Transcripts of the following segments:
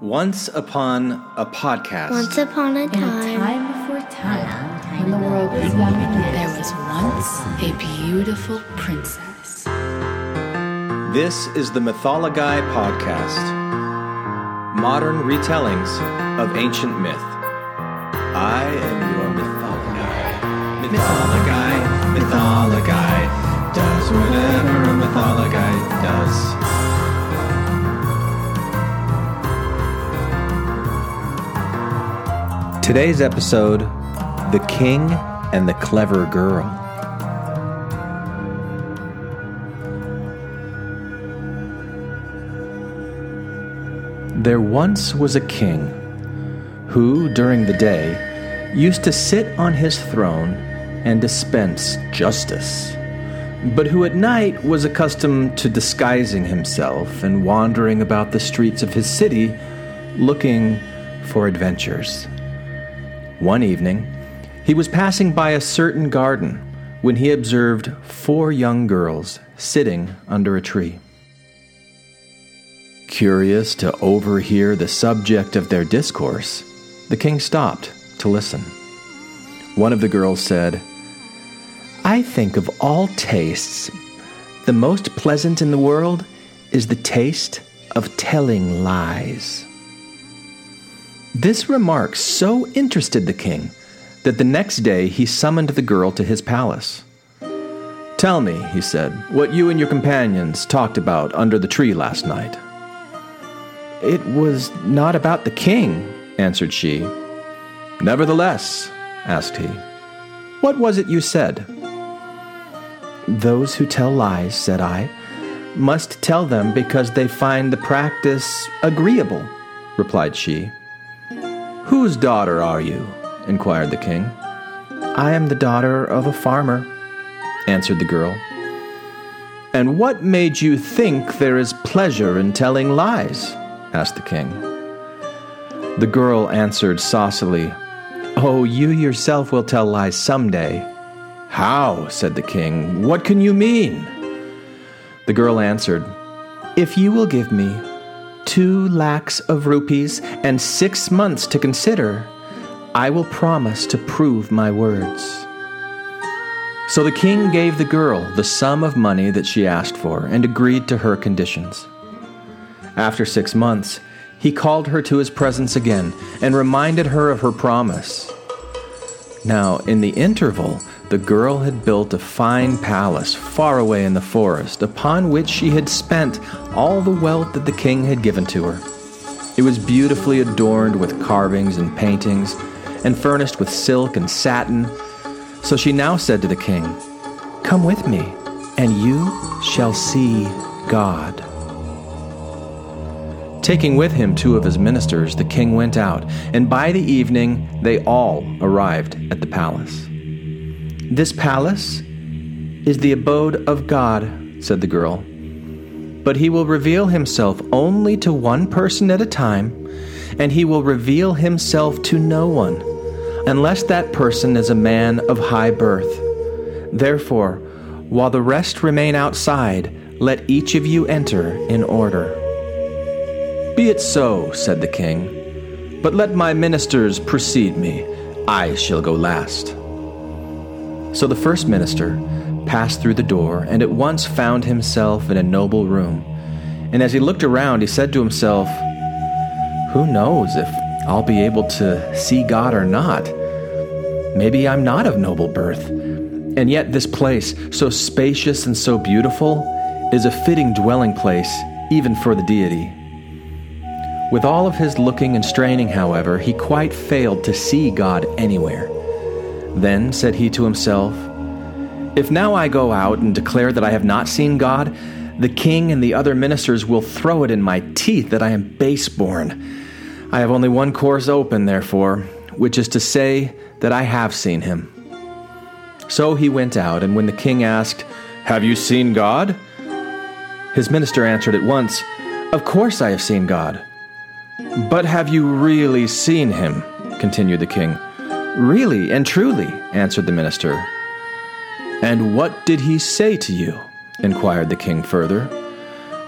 Once upon a podcast. Once upon a In a time, time before time, when the world was young and there was once a beautiful princess. This is the Mythology Podcast. Modern retellings of ancient myth. I am your mythologuy. Mythologuy, mythologuy, does whatever a mythologuy does. Today's episode The King and the Clever Girl. There once was a king who, during the day, used to sit on his throne and dispense justice, but who at night was accustomed to disguising himself and wandering about the streets of his city looking for adventures. One evening, he was passing by a certain garden when he observed four young girls sitting under a tree. Curious to overhear the subject of their discourse, the king stopped to listen. One of the girls said, I think of all tastes, the most pleasant in the world is the taste of telling lies. This remark so interested the king that the next day he summoned the girl to his palace. Tell me, he said, what you and your companions talked about under the tree last night. It was not about the king, answered she. Nevertheless, asked he, what was it you said? Those who tell lies, said I, must tell them because they find the practice agreeable, replied she. Whose daughter are you? inquired the king. I am the daughter of a farmer, answered the girl. And what made you think there is pleasure in telling lies? asked the king. The girl answered saucily, Oh, you yourself will tell lies someday. How? said the king. What can you mean? The girl answered, If you will give me two lakhs of rupees and six months to consider, I will promise to prove my words. So the king gave the girl the sum of money that she asked for and agreed to her conditions. After six months, he called her to his presence again and reminded her of her promise. Now, in the interval, the girl had built a fine palace far away in the forest, upon which she had spent all the wealth that the king had given to her. It was beautifully adorned with carvings and paintings, and furnished with silk and satin. So she now said to the king, Come with me, and you shall see God. Taking with him two of his ministers, the king went out, and by the evening they all arrived at the palace. This palace is the abode of God, said the girl. But he will reveal himself only to one person at a time, and he will reveal himself to no one, unless that person is a man of high birth. Therefore, while the rest remain outside, let each of you enter in order. Be it so, said the king, but let my ministers precede me. I shall go last. So the first minister passed through the door and at once found himself in a noble room. And as he looked around, he said to himself, Who knows if I'll be able to see God or not? Maybe I'm not of noble birth. And yet, this place, so spacious and so beautiful, is a fitting dwelling place even for the deity. With all of his looking and straining, however, he quite failed to see God anywhere. Then said he to himself, If now I go out and declare that I have not seen God, the king and the other ministers will throw it in my teeth that I am base born. I have only one course open, therefore, which is to say that I have seen him. So he went out, and when the king asked, Have you seen God? His minister answered at once, Of course I have seen God. But have you really seen him? continued the king. Really and truly, answered the minister. And what did he say to you? inquired the king further.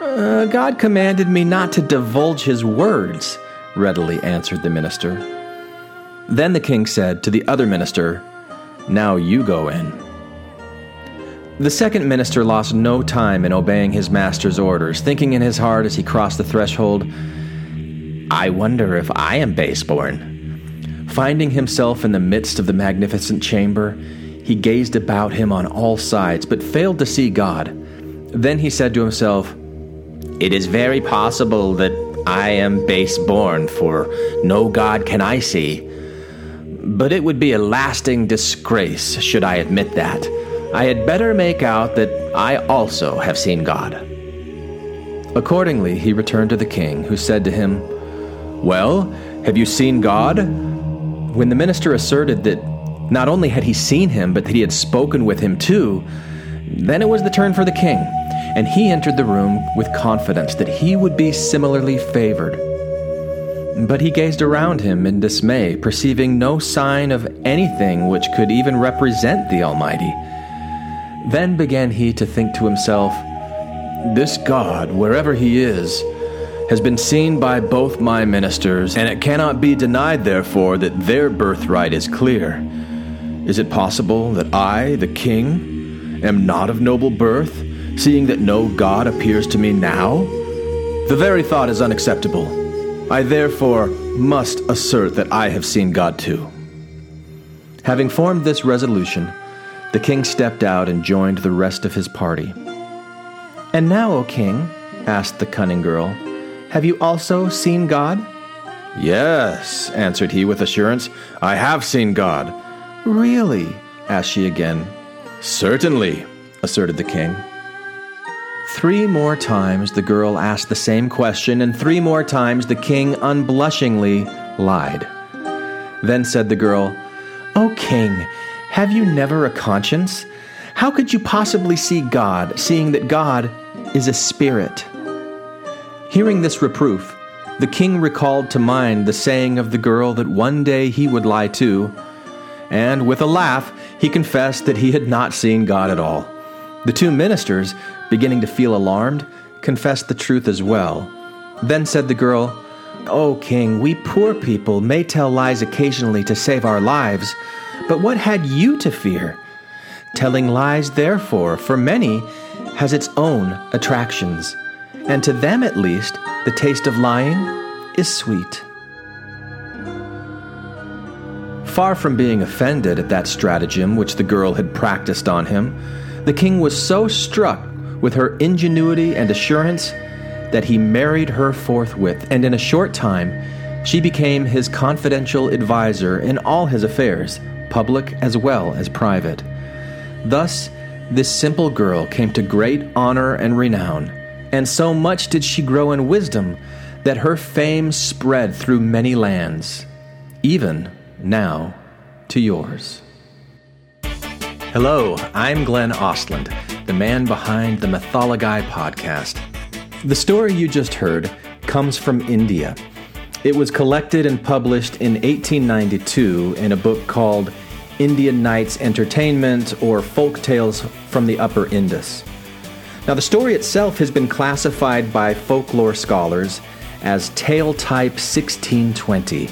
Uh, God commanded me not to divulge his words, readily answered the minister. Then the king said to the other minister, Now you go in. The second minister lost no time in obeying his master's orders, thinking in his heart as he crossed the threshold, I wonder if I am baseborn. Finding himself in the midst of the magnificent chamber, he gazed about him on all sides, but failed to see God. Then he said to himself, It is very possible that I am base born, for no God can I see. But it would be a lasting disgrace should I admit that. I had better make out that I also have seen God. Accordingly, he returned to the king, who said to him, Well, have you seen God? When the minister asserted that not only had he seen him, but that he had spoken with him too, then it was the turn for the king, and he entered the room with confidence that he would be similarly favored. But he gazed around him in dismay, perceiving no sign of anything which could even represent the Almighty. Then began he to think to himself, This God, wherever he is, has been seen by both my ministers, and it cannot be denied, therefore, that their birthright is clear. Is it possible that I, the king, am not of noble birth, seeing that no God appears to me now? The very thought is unacceptable. I therefore must assert that I have seen God too. Having formed this resolution, the king stepped out and joined the rest of his party. And now, O king, asked the cunning girl, have you also seen God? Yes, answered he with assurance, I have seen God. Really? asked she again. Certainly, asserted the king. Three more times the girl asked the same question, and three more times the king unblushingly lied. Then said the girl, O king, have you never a conscience? How could you possibly see God, seeing that God is a spirit? Hearing this reproof, the king recalled to mind the saying of the girl that one day he would lie too, and with a laugh, he confessed that he had not seen God at all. The two ministers, beginning to feel alarmed, confessed the truth as well. Then said the girl, O king, we poor people may tell lies occasionally to save our lives, but what had you to fear? Telling lies, therefore, for many, has its own attractions, and to them at least, the taste of lying is sweet. Far from being offended at that stratagem which the girl had practiced on him, the king was so struck with her ingenuity and assurance that he married her forthwith, and in a short time she became his confidential adviser in all his affairs, public as well as private. Thus, this simple girl came to great honor and renown, and so much did she grow in wisdom that her fame spread through many lands, even now to yours. Hello, I'm Glenn Ostland, the man behind the Mythology podcast. The story you just heard comes from India. It was collected and published in 1892 in a book called Indian Nights Entertainment or Folk Tales from the Upper Indus. Now, the story itself has been classified by folklore scholars as tale type 1620.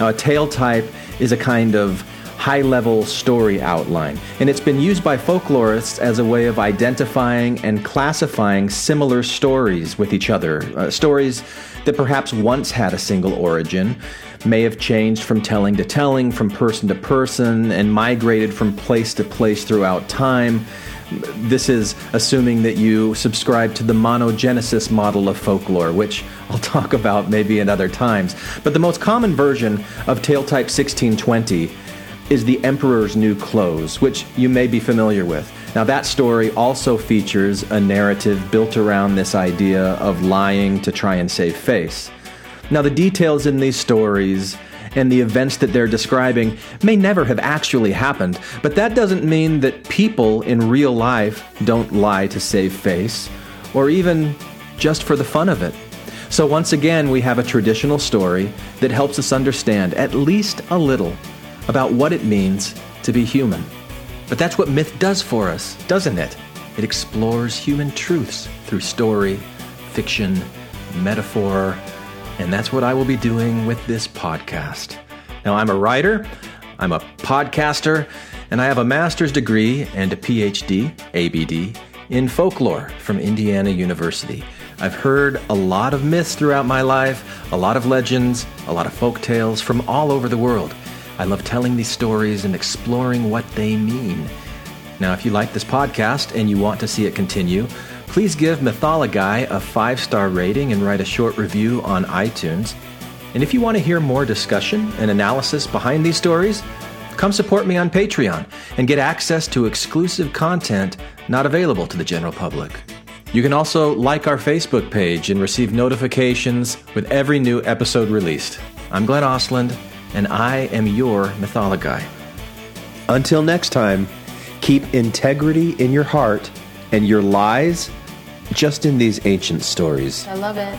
Now, a tale type is a kind of high level story outline, and it's been used by folklorists as a way of identifying and classifying similar stories with each other. Uh, stories that perhaps once had a single origin may have changed from telling to telling, from person to person, and migrated from place to place throughout time. This is assuming that you subscribe to the monogenesis model of folklore, which I'll talk about maybe in other times. But the most common version of Tale Type 1620 is The Emperor's New Clothes, which you may be familiar with. Now, that story also features a narrative built around this idea of lying to try and save face. Now, the details in these stories and the events that they're describing may never have actually happened, but that doesn't mean that people in real life don't lie to save face, or even just for the fun of it. So, once again, we have a traditional story that helps us understand at least a little about what it means to be human. But that's what myth does for us, doesn't it? It explores human truths through story, fiction, metaphor, And that's what I will be doing with this podcast. Now, I'm a writer, I'm a podcaster, and I have a master's degree and a PhD, ABD, in folklore from Indiana University. I've heard a lot of myths throughout my life, a lot of legends, a lot of folk tales from all over the world. I love telling these stories and exploring what they mean. Now, if you like this podcast and you want to see it continue, please give Mythologuy a five star rating and write a short review on iTunes. And if you want to hear more discussion and analysis behind these stories, come support me on Patreon and get access to exclusive content not available to the general public. You can also like our Facebook page and receive notifications with every new episode released. I'm Glenn Osland, and I am your Mythologuy. Until next time, keep integrity in your heart and your lies just in these ancient stories. I love it.